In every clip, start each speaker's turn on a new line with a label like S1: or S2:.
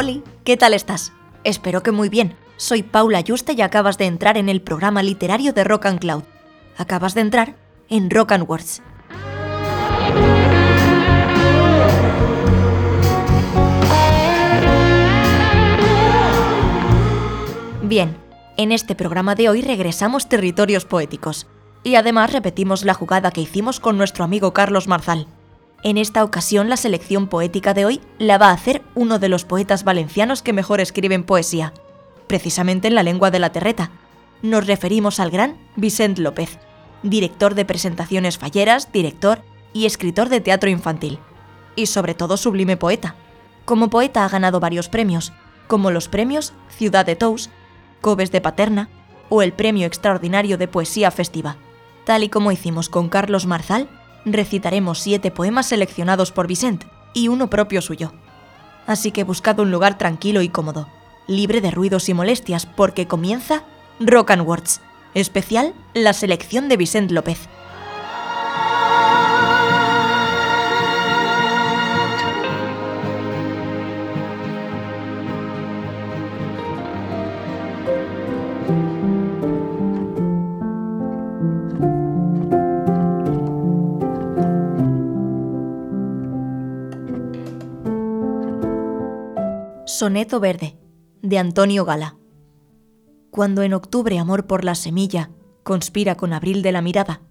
S1: Oli, ¿qué tal estás? Espero que muy bien. Soy Paula Yuste y acabas de entrar en el programa literario de Rock and Cloud. Acabas de entrar en Rock and Words. Bien, en este programa de hoy regresamos territorios poéticos. Y además repetimos la jugada que hicimos con nuestro amigo Carlos Marzal. En esta ocasión la selección poética de hoy la va a hacer uno de los poetas valencianos que mejor escriben poesía, precisamente en la lengua de la terreta. Nos referimos al gran Vicent López, director de presentaciones falleras, director y escritor de teatro infantil. Y sobre todo sublime poeta. Como poeta ha ganado varios premios, como los premios Ciudad de Tous, Cobes de Paterna o el Premio Extraordinario de Poesía Festiva. Tal y como hicimos con Carlos Marzal, recitaremos siete poemas seleccionados por Vicent y uno propio suyo. Así que buscad un lugar tranquilo y cómodo, libre de ruidos y molestias, porque comienza Rock and Words, especial la selección de Vicent López. Soneto Verde, de Antonio Gala. Cuando en octubre amor por la semilla conspira con abril de la mirada,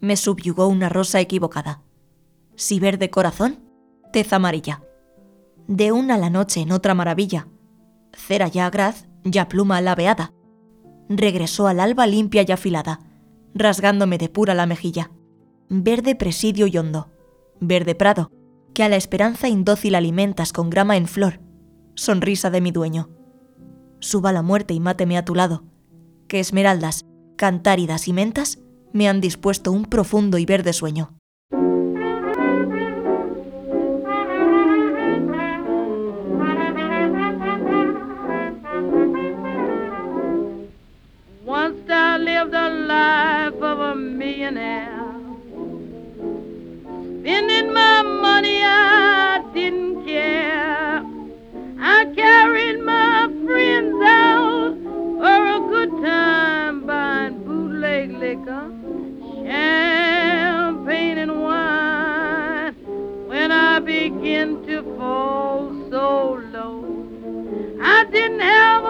S1: me subyugó una rosa equivocada. Si verde corazón, tez amarilla. De una la noche en otra maravilla, cera ya graz, ya pluma laveada. Regresó al alba limpia y afilada, rasgándome de pura la mejilla. Verde presidio y hondo, verde prado, que a la esperanza indócil alimentas con grama en flor, sonrisa de mi dueño. Suba la muerte y máteme a tu lado, que esmeraldas, cantáridas y mentas me han dispuesto un profundo y verde sueño.
S2: Once I lived a life of a millionaire. Spending my money, I didn't I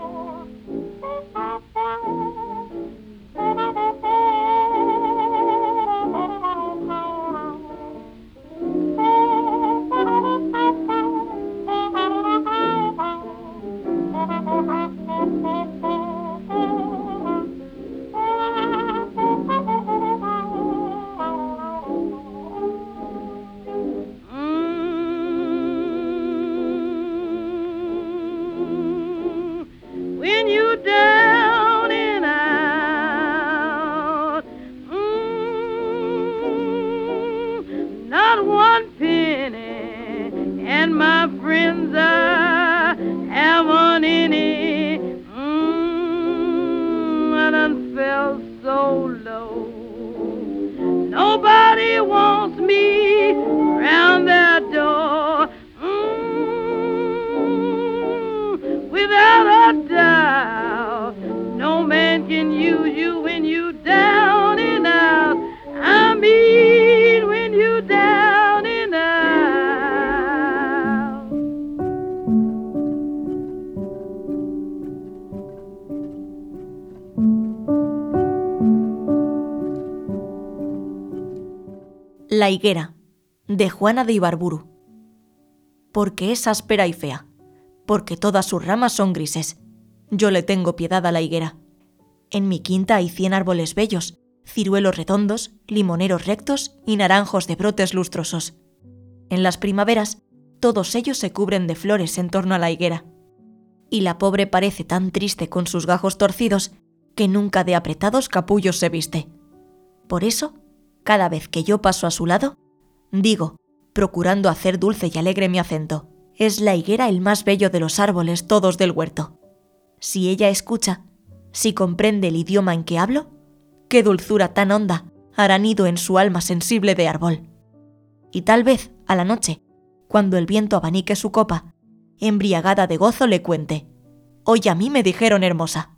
S3: La higuera, de Juana de Ibarburu. Porque es áspera y fea, porque todas sus ramas son grises. Yo le tengo piedad a la higuera. En mi quinta hay cien árboles bellos, ciruelos redondos, limoneros rectos y naranjos de brotes lustrosos. En las primaveras, todos ellos se cubren de flores en torno a la higuera. Y la pobre parece tan triste con sus gajos torcidos que nunca de apretados capullos se viste. Por eso, cada vez que yo paso a su lado, digo, procurando hacer dulce y alegre mi acento, es la higuera el más bello de los árboles todos del huerto. Si ella escucha, si comprende el idioma en que hablo, qué dulzura tan honda hará nido en su alma sensible de árbol. Y tal vez, a la noche, cuando el viento abanique su copa, embriagada de gozo le cuente, hoy a mí me dijeron hermosa.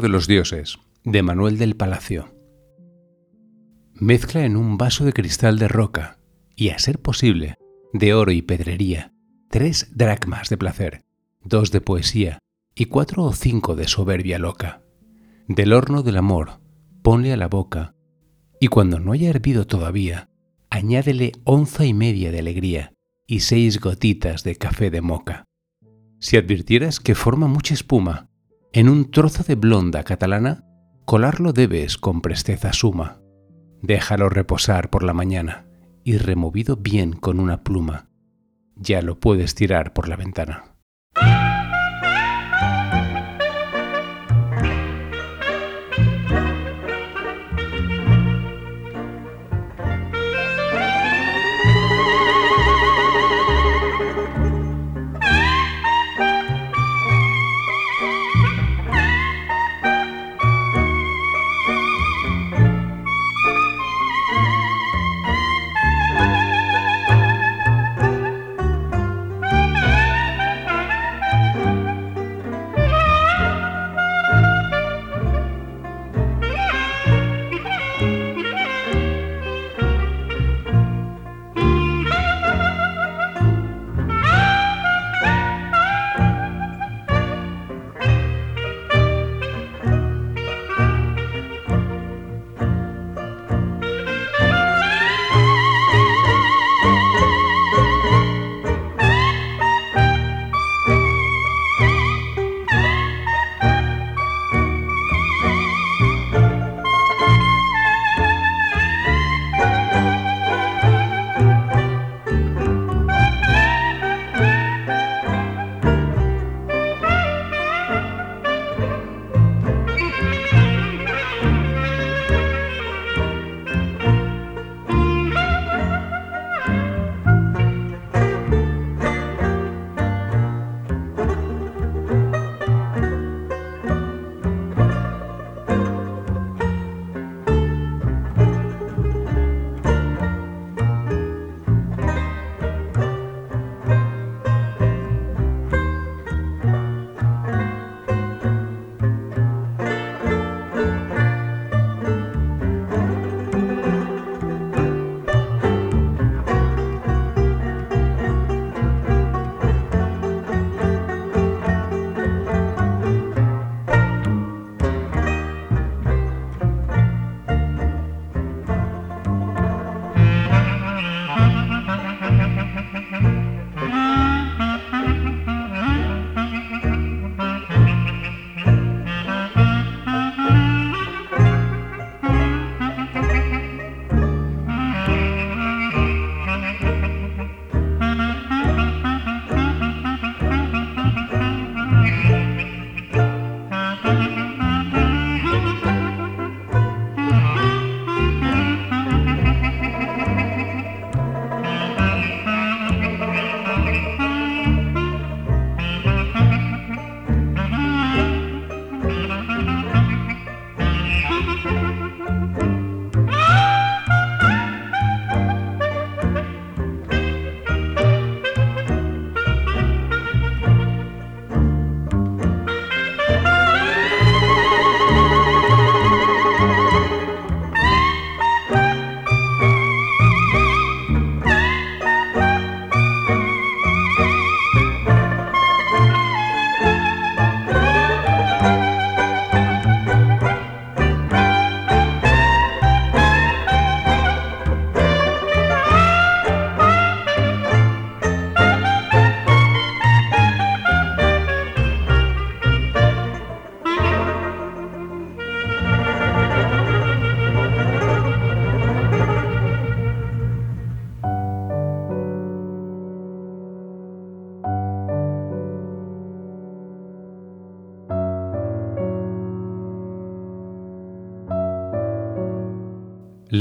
S4: De los dioses, de Manuel del Palacio. Mezcla en un vaso de cristal de roca y, a ser posible, de oro y pedrería, tres dracmas de placer, dos de poesía y cuatro o cinco de soberbia loca. Del horno del amor, ponle a la boca Y cuando no haya hervido todavía, añádele onza y media de alegría y seis gotitas de café de moca. Si advirtieras que forma mucha espuma, en un trozo de blonda catalana, colarlo debes con presteza suma. Déjalo reposar por la mañana y removido bien con una pluma. Ya lo puedes tirar por la ventana.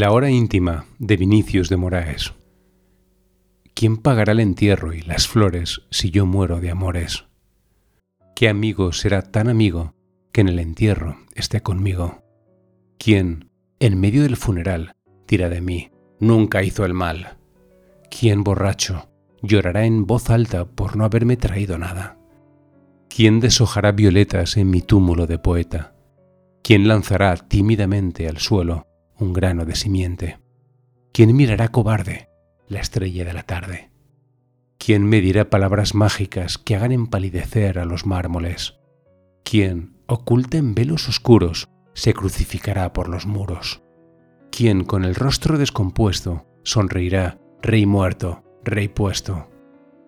S4: La hora íntima de Vinicius de Moraes. ¿Quién pagará el entierro y las flores si yo muero de amores? ¿Qué amigo será tan amigo que en el entierro esté conmigo? ¿Quién, en medio del funeral, dirá de mí, nunca hizo el mal? ¿Quién borracho llorará en voz alta por no haberme traído nada? ¿Quién deshojará violetas en mi túmulo de poeta? ¿Quién lanzará tímidamente al suelo un grano de simiente? ¿Quién mirará cobarde la estrella de la tarde? ¿Quién me dirá palabras mágicas que hagan empalidecer a los mármoles? ¿Quién, oculta en velos oscuros, se crucificará por los muros? quien con el rostro descompuesto sonreirá, rey muerto, rey puesto.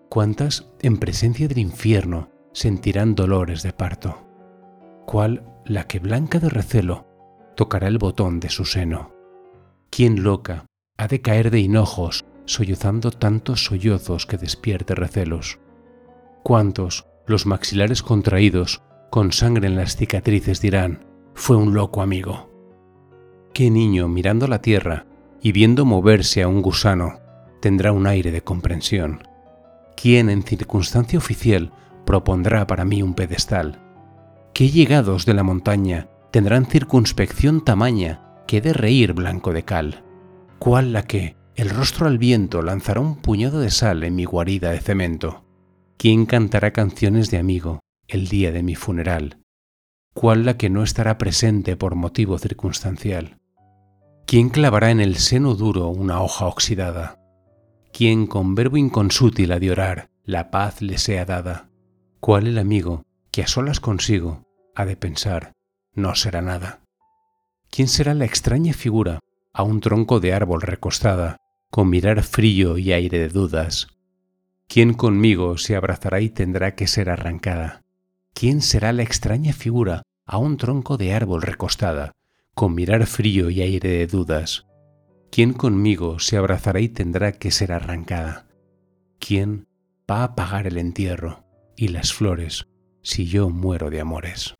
S4: ¿Cuántas, en presencia del infierno, sentirán dolores de parto? ¿Cuál la que blanca de recelo tocará el botón de su seno? ¿Quién loca ha de caer de hinojos, sollozando tantos sollozos que despierte recelos? ¿Cuántos, los maxilares contraídos, con sangre en las cicatrices dirán, fue un loco amigo? ¿Qué niño mirando la tierra y viendo moverse a un gusano tendrá un aire de comprensión? ¿Quién en circunstancia oficial propondrá para mí un pedestal? ¿Qué llegados de la montaña tendrán circunspección tamaña que de reír blanco de cal? ¿Cuál la que, el rostro al viento, lanzará un puñado de sal en mi guarida de cemento? ¿Quién cantará canciones de amigo el día de mi funeral? ¿Cuál la que no estará presente por motivo circunstancial? ¿Quién clavará en el seno duro una hoja oxidada? ¿Quién con verbo inconsútil ha de orar, la paz le sea dada? ¿Cuál el amigo que a solas consigo ha de pensar, no será nada? ¿Quién será la extraña figura a un tronco de árbol recostada, con mirar frío y aire de dudas? ¿Quién conmigo se abrazará y tendrá que ser arrancada? ¿Quién será la extraña figura a un tronco de árbol recostada, con mirar frío y aire de dudas. ¿Quién conmigo se abrazará y tendrá que ser arrancada? ¿Quién va a pagar el entierro y las flores si yo muero de amores?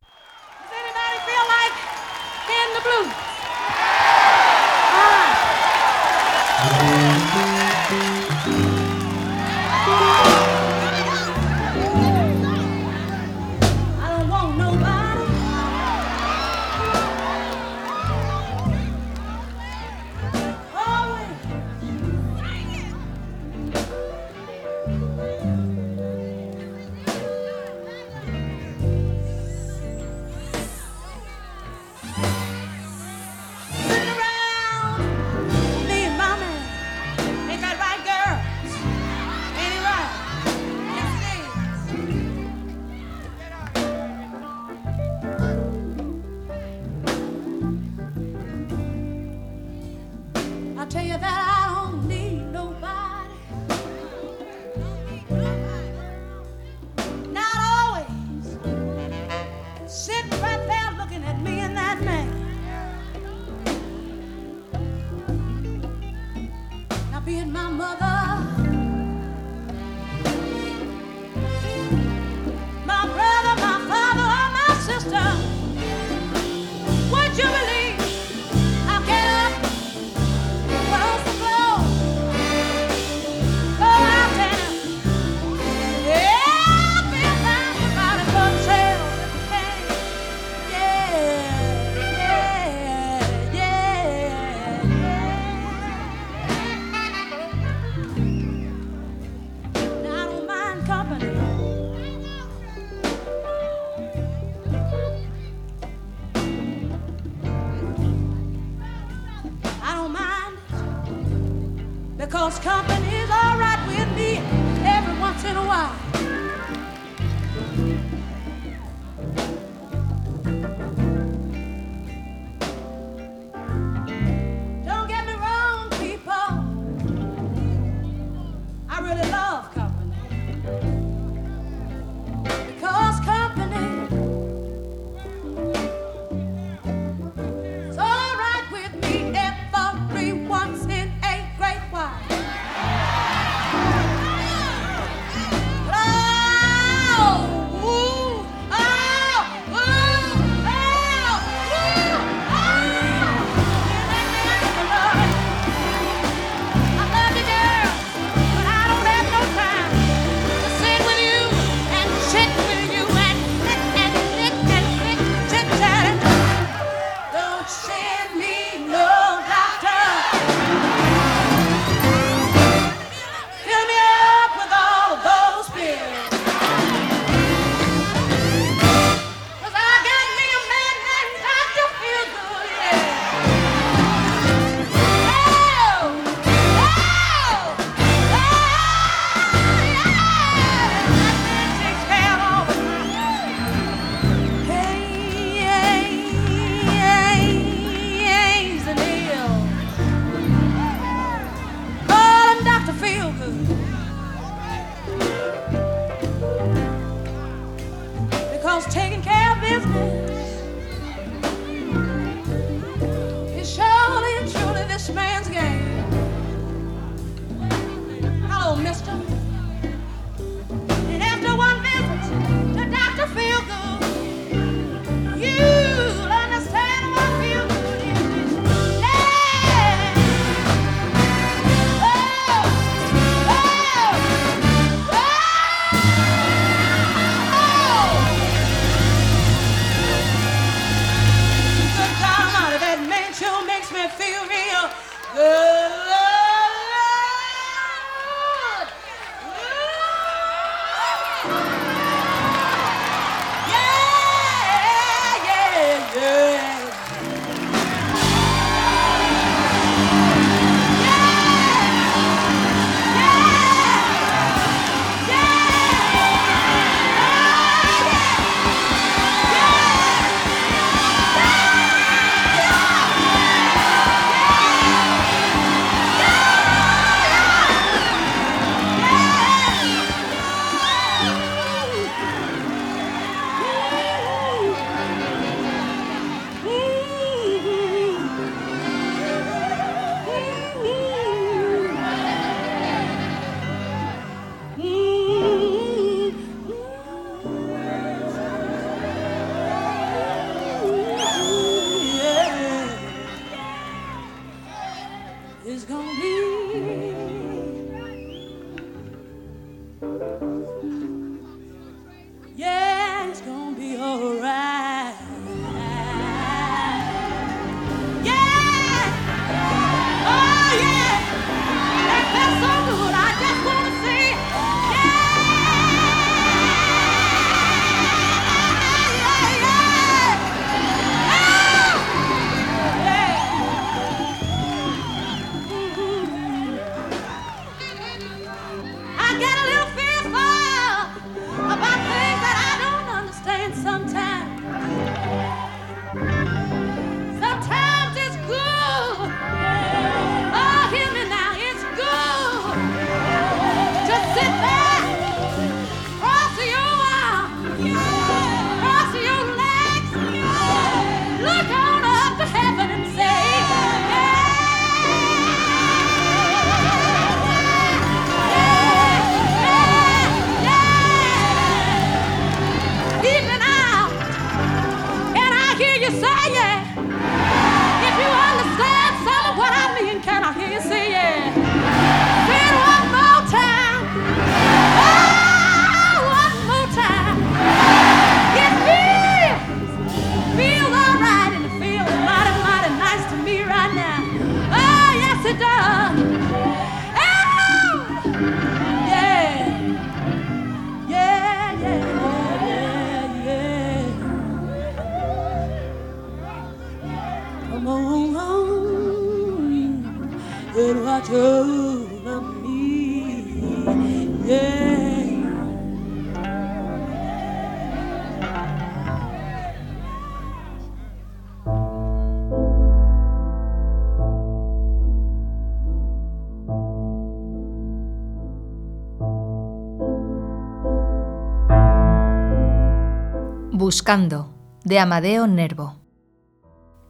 S5: Buscando, de Amadeo Nervo.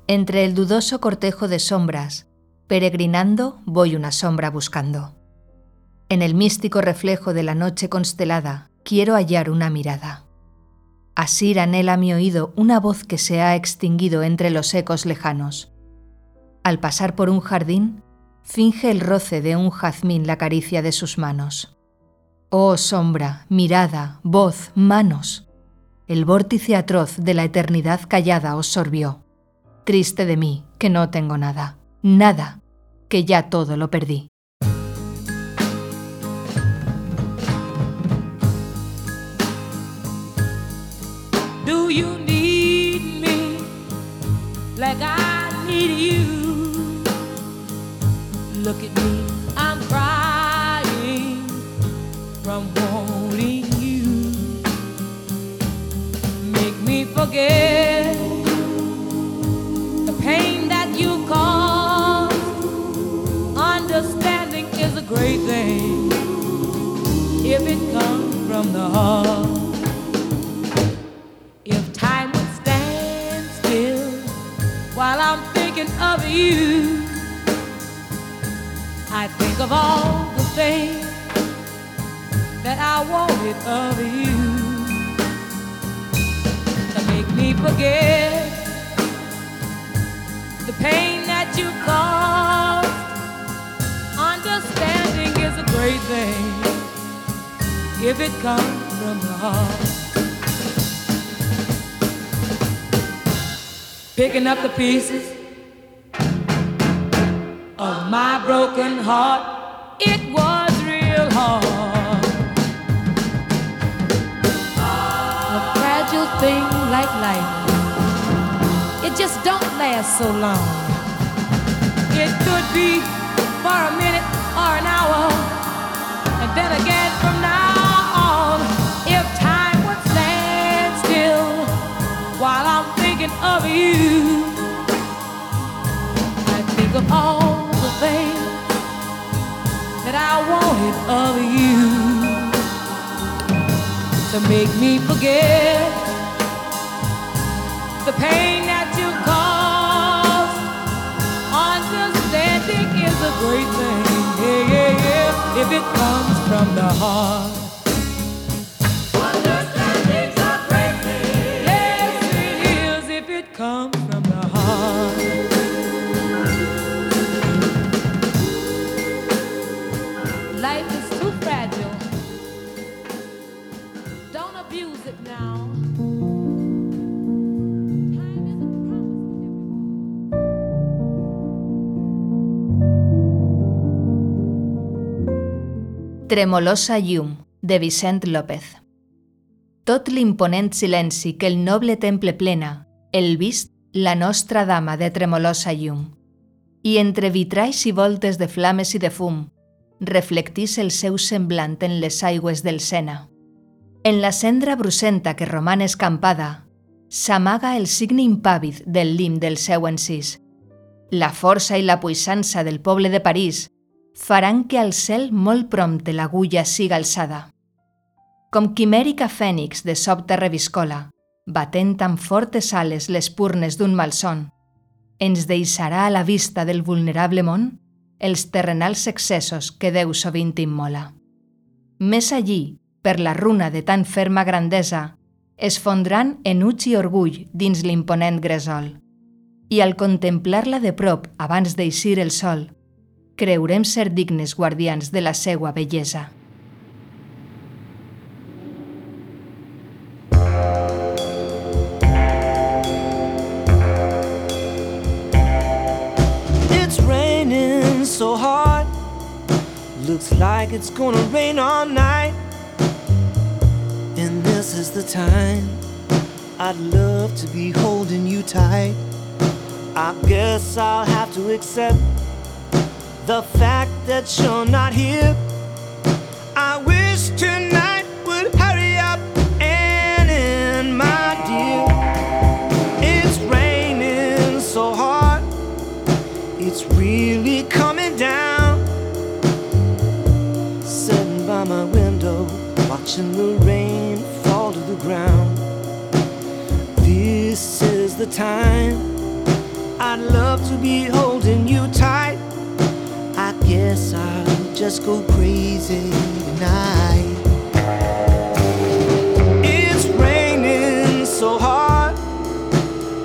S5: Entre el dudoso cortejo de sombras, peregrinando voy una sombra buscando. En el místico reflejo de la noche constelada, quiero hallar una mirada. Asir anhela mi oído una voz que se ha extinguido entre los ecos lejanos. Al pasar por un jardín, finge el roce de un jazmín la caricia de sus manos. Oh sombra, mirada, voz, manos. El vórtice atroz de la eternidad callada os sorbió. Triste de mí, que no tengo nada, nada, que ya todo lo perdí.
S6: Do you need me like I need you? Look at me, I'm crying forget the pain that you caused. Understanding is a great thing if it comes from the heart. If time would stand still while I'm thinking of you, I think of all the things that I wanted of you me forget the pain that you caused. Understanding is a great thing if it comes from the heart. Picking up the pieces of my broken heart, like life, it just don't last so long. It could be for a minute or an hour, and then again from now on, if time would stand still while I'm thinking of you, I think of all the things that I wanted of you to make me forget the pain that you caused. Understanding is a great thing, yeah, yeah, yeah, if it comes from the heart.
S5: Tremolosa llum, de Vicent López. Tot l'imponent silenci que el noble temple plena, el vist la nostra dama de tremolosa llum. I entre vitralls i voltes de flames i de fum, reflectís el seu semblant en les aigües del Sena. En la cendra brucenta que roman escampada, s'amaga el signe impàvid del lim del seu encís. La força i la puixança del poble de París faran que al cel molt prompte l'agulla siga alçada. Com quimèrica fènix de sobte reviscola, batent amb fortes ales les purnes d'un malson, ens deixarà a la vista del vulnerable món els terrenals excessos que Déu sovint immola. Més allí, per la runa de tan ferma grandesa, es fondran enuig i orgull dins l'imponent gresol. I al contemplar-la de prop abans d'eixir el sol, creurem ser dignes guardians de la seua bellesa.
S7: It's raining so hard. Looks like it's gonna rain all night. And this is the time I'd love to be holding you tight. I guess I'll have to accept the fact that you're not here. I wish tonight would hurry up and end, my dear. It's raining so hard. It's really coming down. Sitting by my window, watching the rain fall to the ground. This is the time I'd love to be holding you tight. Guess I'll just go crazy tonight. It's raining so hard,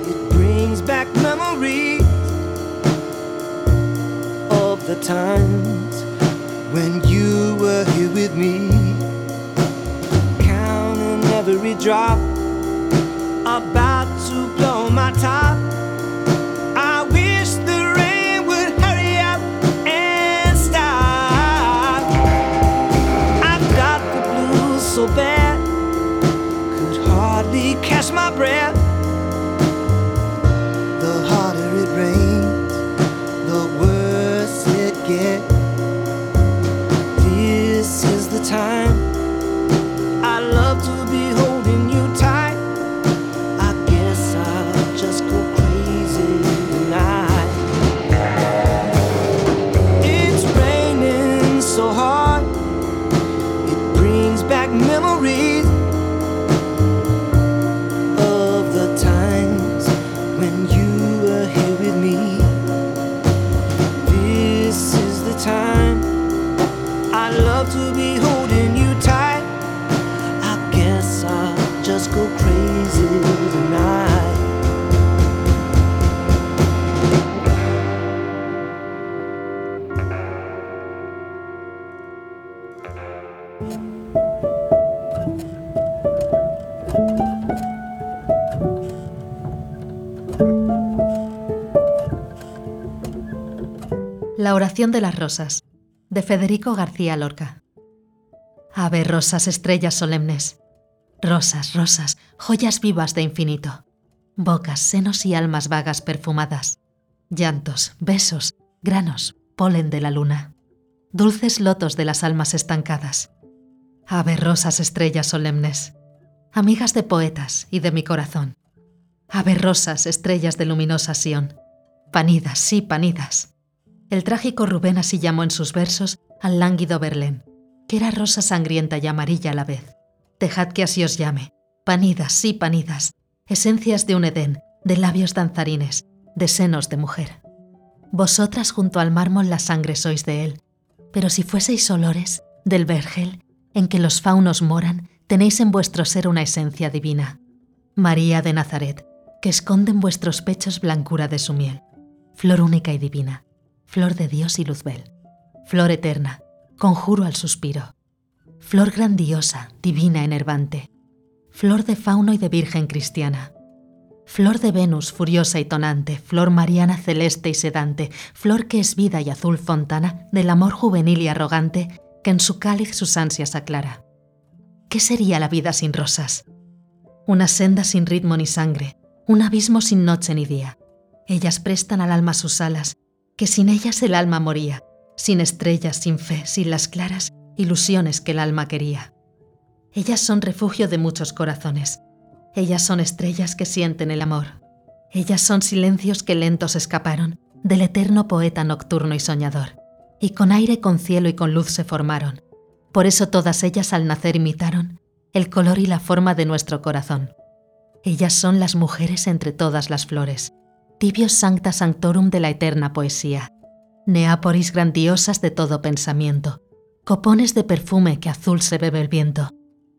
S7: it brings back memories of the times when you were here with me, counting every drop, about to blow my top.
S8: De las rosas, de Federico García Lorca. Ave rosas, estrellas solemnes. Rosas, rosas, joyas vivas de infinito. Bocas, senos y almas vagas perfumadas. Llantos, besos, granos, polen de la luna. Dulces lotos de las almas estancadas. Ave rosas, estrellas solemnes. Amigas de poetas y de mi corazón. Ave rosas, estrellas de luminosa Sión. Panidas, sí, panidas. El trágico Rubén así llamó en sus versos al lánguido Berlén, que era rosa sangrienta y amarilla a la vez. Dejad que así os llame. Panidas, sí, panidas. Esencias de un Edén, de labios danzarines, de senos de mujer. Vosotras junto al mármol la sangre sois de él, pero si fueseis olores, del vergel, en que los faunos moran, tenéis en vuestro ser una esencia divina. María de Nazaret, que esconde en vuestros pechos blancura de su miel, flor única y divina, flor de Dios y luzbel, flor eterna, conjuro al suspiro, flor grandiosa, divina, enervante, flor de fauno y de virgen cristiana, flor de Venus furiosa y tonante, flor mariana celeste y sedante, flor que es vida y azul fontana del amor juvenil y arrogante que en su cáliz sus ansias aclara. ¿Qué sería la vida sin rosas? Una senda sin ritmo ni sangre, un abismo sin noche ni día. Ellas prestan al alma sus alas, que sin ellas el alma moría, sin estrellas, sin fe, sin las claras ilusiones que el alma quería. Ellas son refugio de muchos corazones. Ellas son estrellas que sienten el amor. Ellas son silencios que lentos escaparon del eterno poeta nocturno y soñador, y con aire, con cielo y con luz se formaron, por eso todas ellas al nacer imitaron el color y la forma de nuestro corazón. Ellas son las mujeres entre todas las flores, tibios sancta sanctorum de la eterna poesía, neáporis grandiosas de todo pensamiento, copones de perfume que azul se bebe el viento,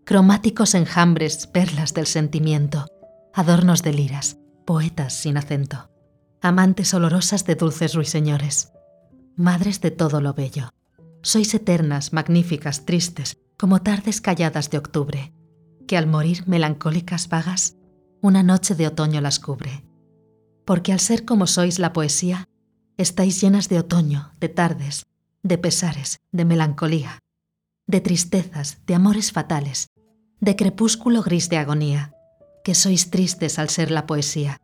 S8: cromáticos enjambres, perlas del sentimiento, adornos de liras, poetas sin acento, amantes olorosas de dulces ruiseñores, madres de todo lo bello sois eternas, magníficas, tristes, como tardes calladas de octubre, que al morir melancólicas vagas, una noche de otoño las cubre. Porque al ser como sois la poesía, estáis llenas de otoño, de tardes, de pesares, de melancolía, de tristezas, de amores fatales, de crepúsculo gris de agonía, que sois tristes al ser la poesía,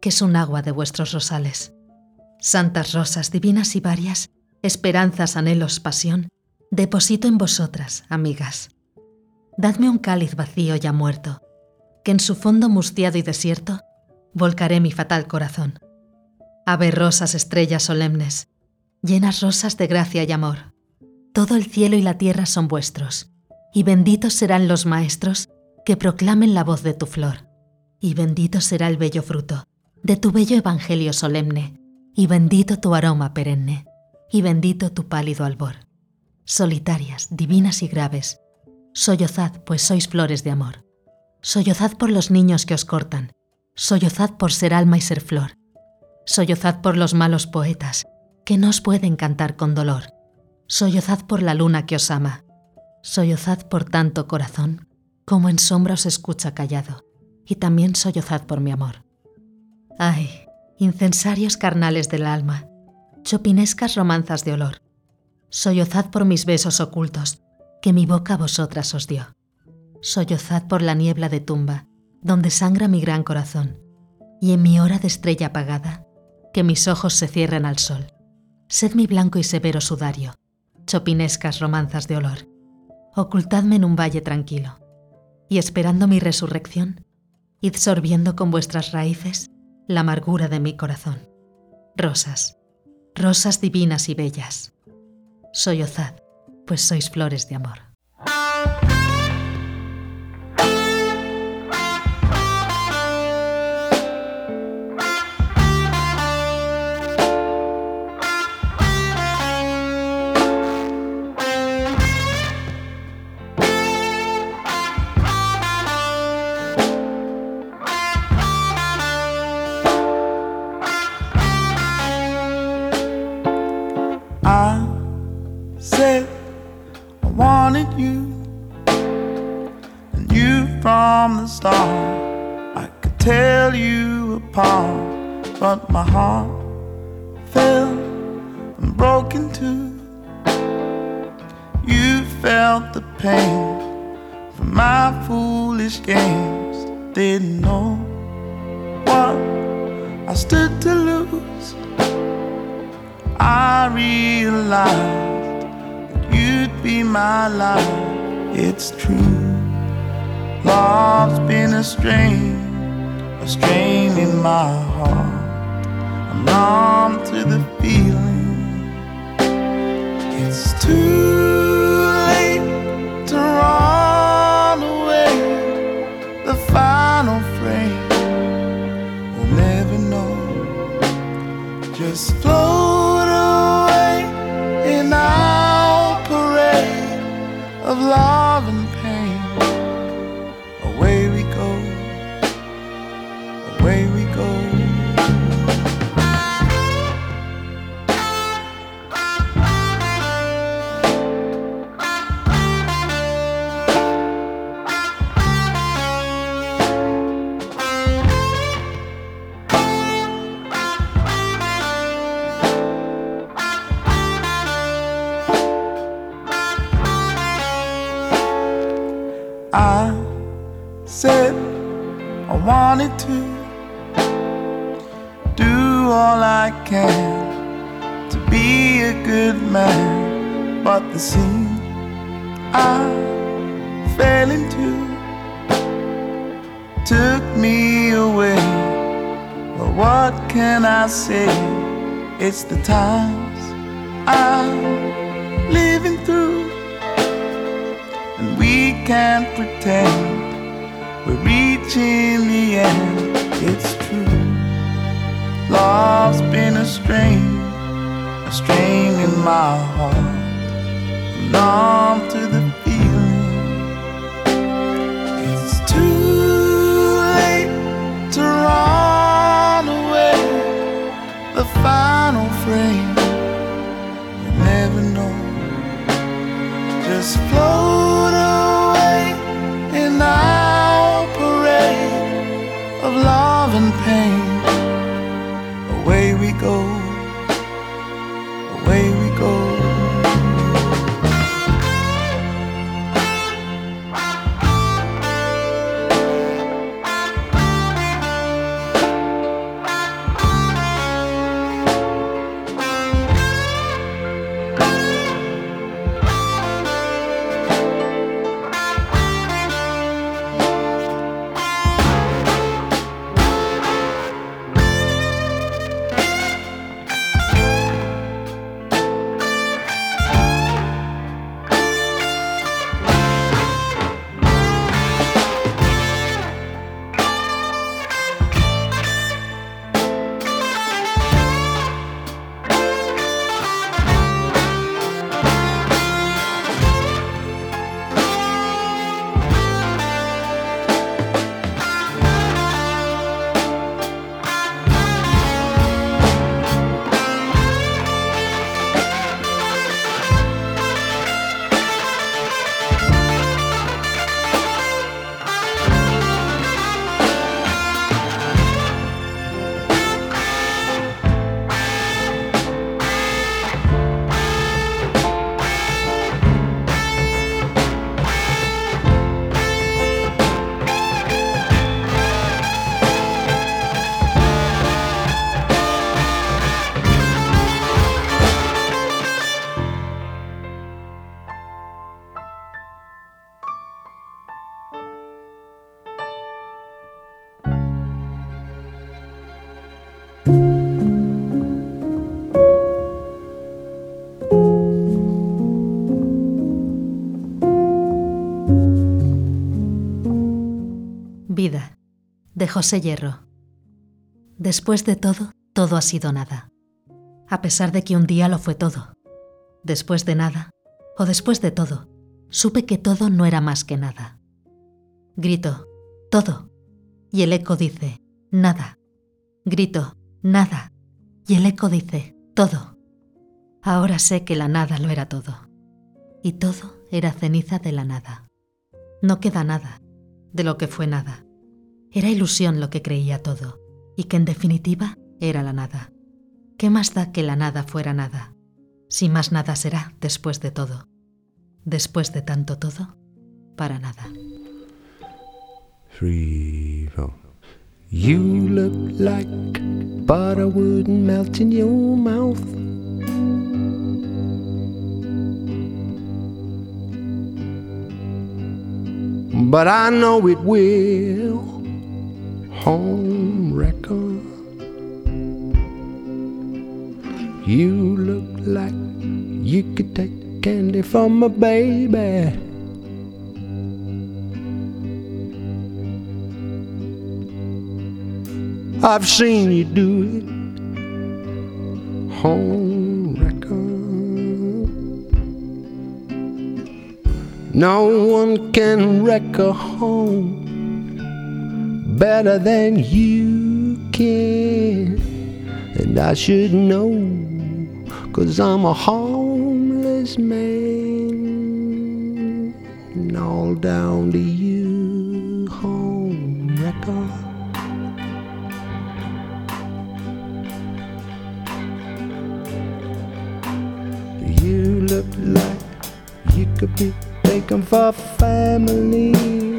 S8: que es un agua de vuestros rosales. Santas rosas divinas y varias, esperanzas, anhelos, pasión, deposito en vosotras, amigas. Dadme un cáliz vacío ya muerto, que en su fondo mustiado y desierto volcaré mi fatal corazón. Ave rosas estrellas solemnes, llenas rosas de gracia y amor. Todo el cielo y la tierra son vuestros, y benditos serán los maestros que proclamen la voz de tu flor, y bendito será el bello fruto de tu bello evangelio solemne, y bendito tu aroma perenne y bendito tu pálido albor. Solitarias, divinas y graves, sollozad, pues sois flores de amor. Sollozad por los niños que os cortan, sollozad por ser alma y ser flor. Sollozad por los malos poetas, que no os pueden cantar con dolor. Sollozad por la luna que os ama. Sollozad por tanto corazón, como en sombra os escucha callado. Y también sollozad por mi amor. Ay, incensarios carnales del alma, chopinescas romanzas de olor. Sollozad por mis besos ocultos, que mi boca a vosotras os dio. Sollozad por la niebla de tumba, donde sangra mi gran corazón, y en mi hora de estrella apagada, que mis ojos se cierren al sol. Sed mi blanco y severo sudario, chopinescas romanzas de olor. Ocultadme en un valle tranquilo, y esperando mi resurrección, id sorbiendo con vuestras raíces la amargura de mi corazón. Rosas, rosas divinas y bellas. Sollozad, pues sois flores de amor.
S9: Love's been a strain, a strain in my heart. I'm numb to the feeling. It's too say? It's the times I'm living through. And we can't pretend we're reaching
S8: de José Hierro. Después de todo, todo ha sido nada. A pesar de que un día lo fue todo. Después de nada, o después de todo, supe que todo no era más que nada. Grito, todo. Y el eco dice, nada. Grito, nada. Y el eco dice, todo. Ahora sé que la nada lo era todo. Y todo era ceniza de la nada. No queda nada de lo que fue nada. Era ilusión lo que creía todo, y que en definitiva era la nada. ¿Qué más da que la nada fuera nada? Si más nada será después de todo. Después de tanto todo, para nada.
S10: You look like butter in your mouth. But I know it will, home record. You look like you could take candy from a baby. I've seen you do it. Home record. No one can wreck a home better than you can. And I should know, cause I'm a homeless man. And all down to you, home record. You look like you could be taken for family.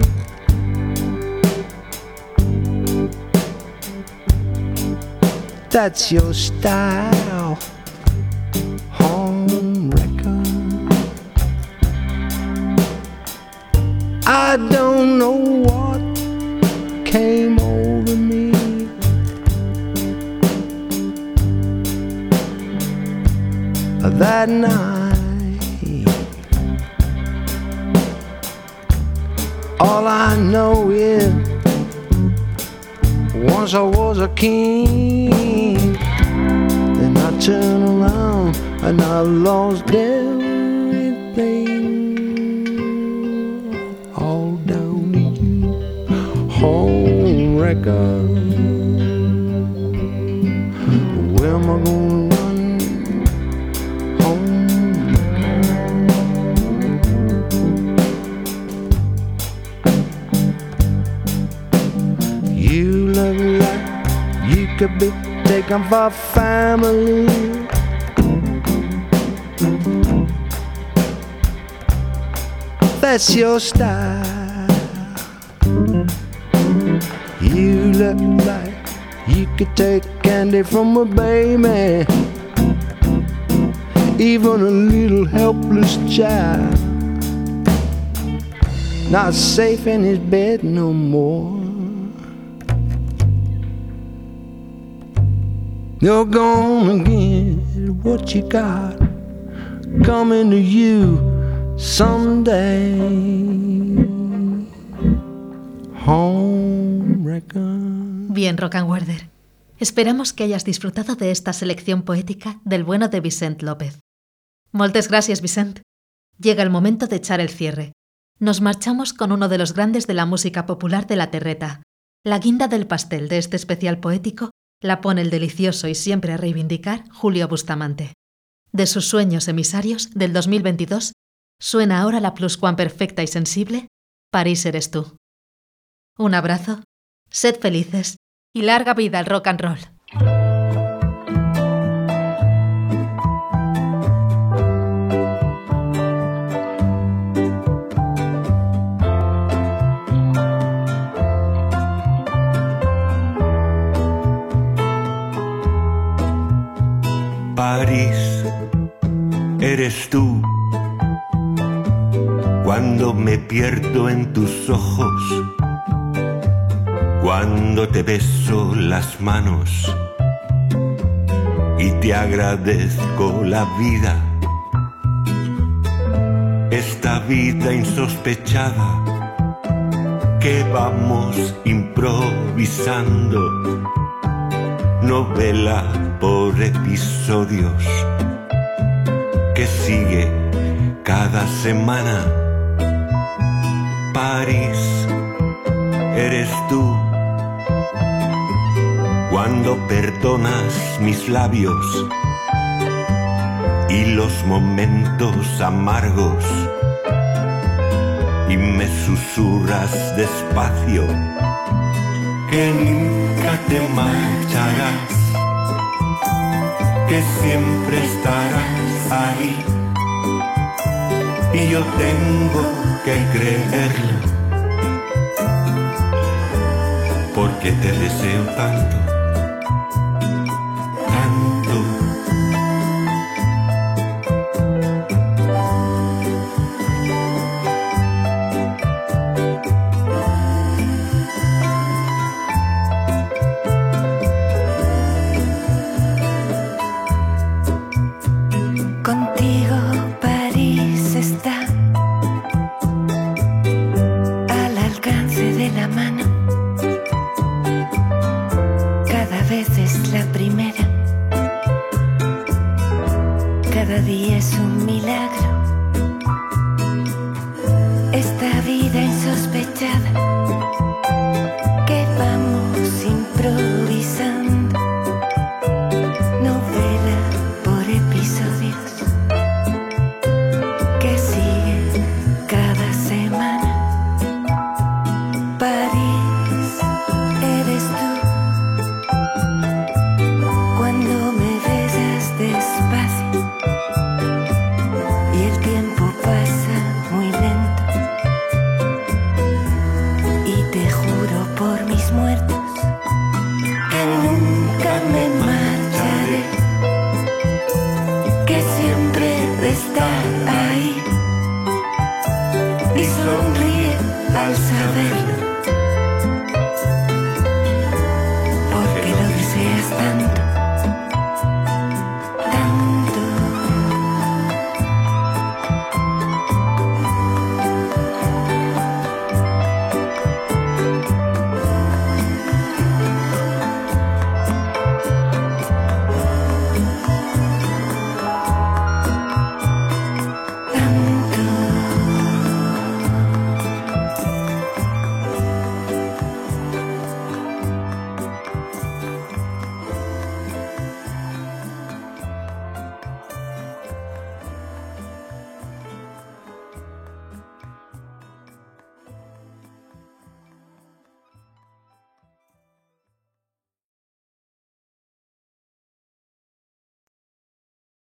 S10: That's your style, home record. I don't know what came over me. that night. All I know is once I was a king, then I turned around and I lost everything. All down to you, home record. Could be taken for family. That's your style. You look like you could take candy from a baby, even a little helpless child. Not safe in his bed no more.
S8: Bien, Rock and Werder. Esperamos que hayas disfrutado de esta selección poética del bueno de Vicent López. Moltes gracias, Vicent. Llega el momento de echar el cierre. Nos marchamos con uno de los grandes de la música popular de la terreta. La guinda del pastel de este especial poético la pone el delicioso y siempre a reivindicar Julio Bustamante. De sus sueños emisarios del 2022 suena ahora la pluscuamperfecta y sensible París eres tú. Un abrazo, sed felices y larga vida al rock and roll.
S11: Eres tú. Cuando me pierdo en tus ojos, cuando te beso las manos y te agradezco la vida, esta vida insospechada que vamos improvisando novela por episodios que sigue cada semana. París, eres tú. Cuando perdonas mis labios y los momentos amargos y me susurras despacio que nunca te marcharás que siempre estarás ahí. Y yo tengo que creerlo, porque te deseo tanto.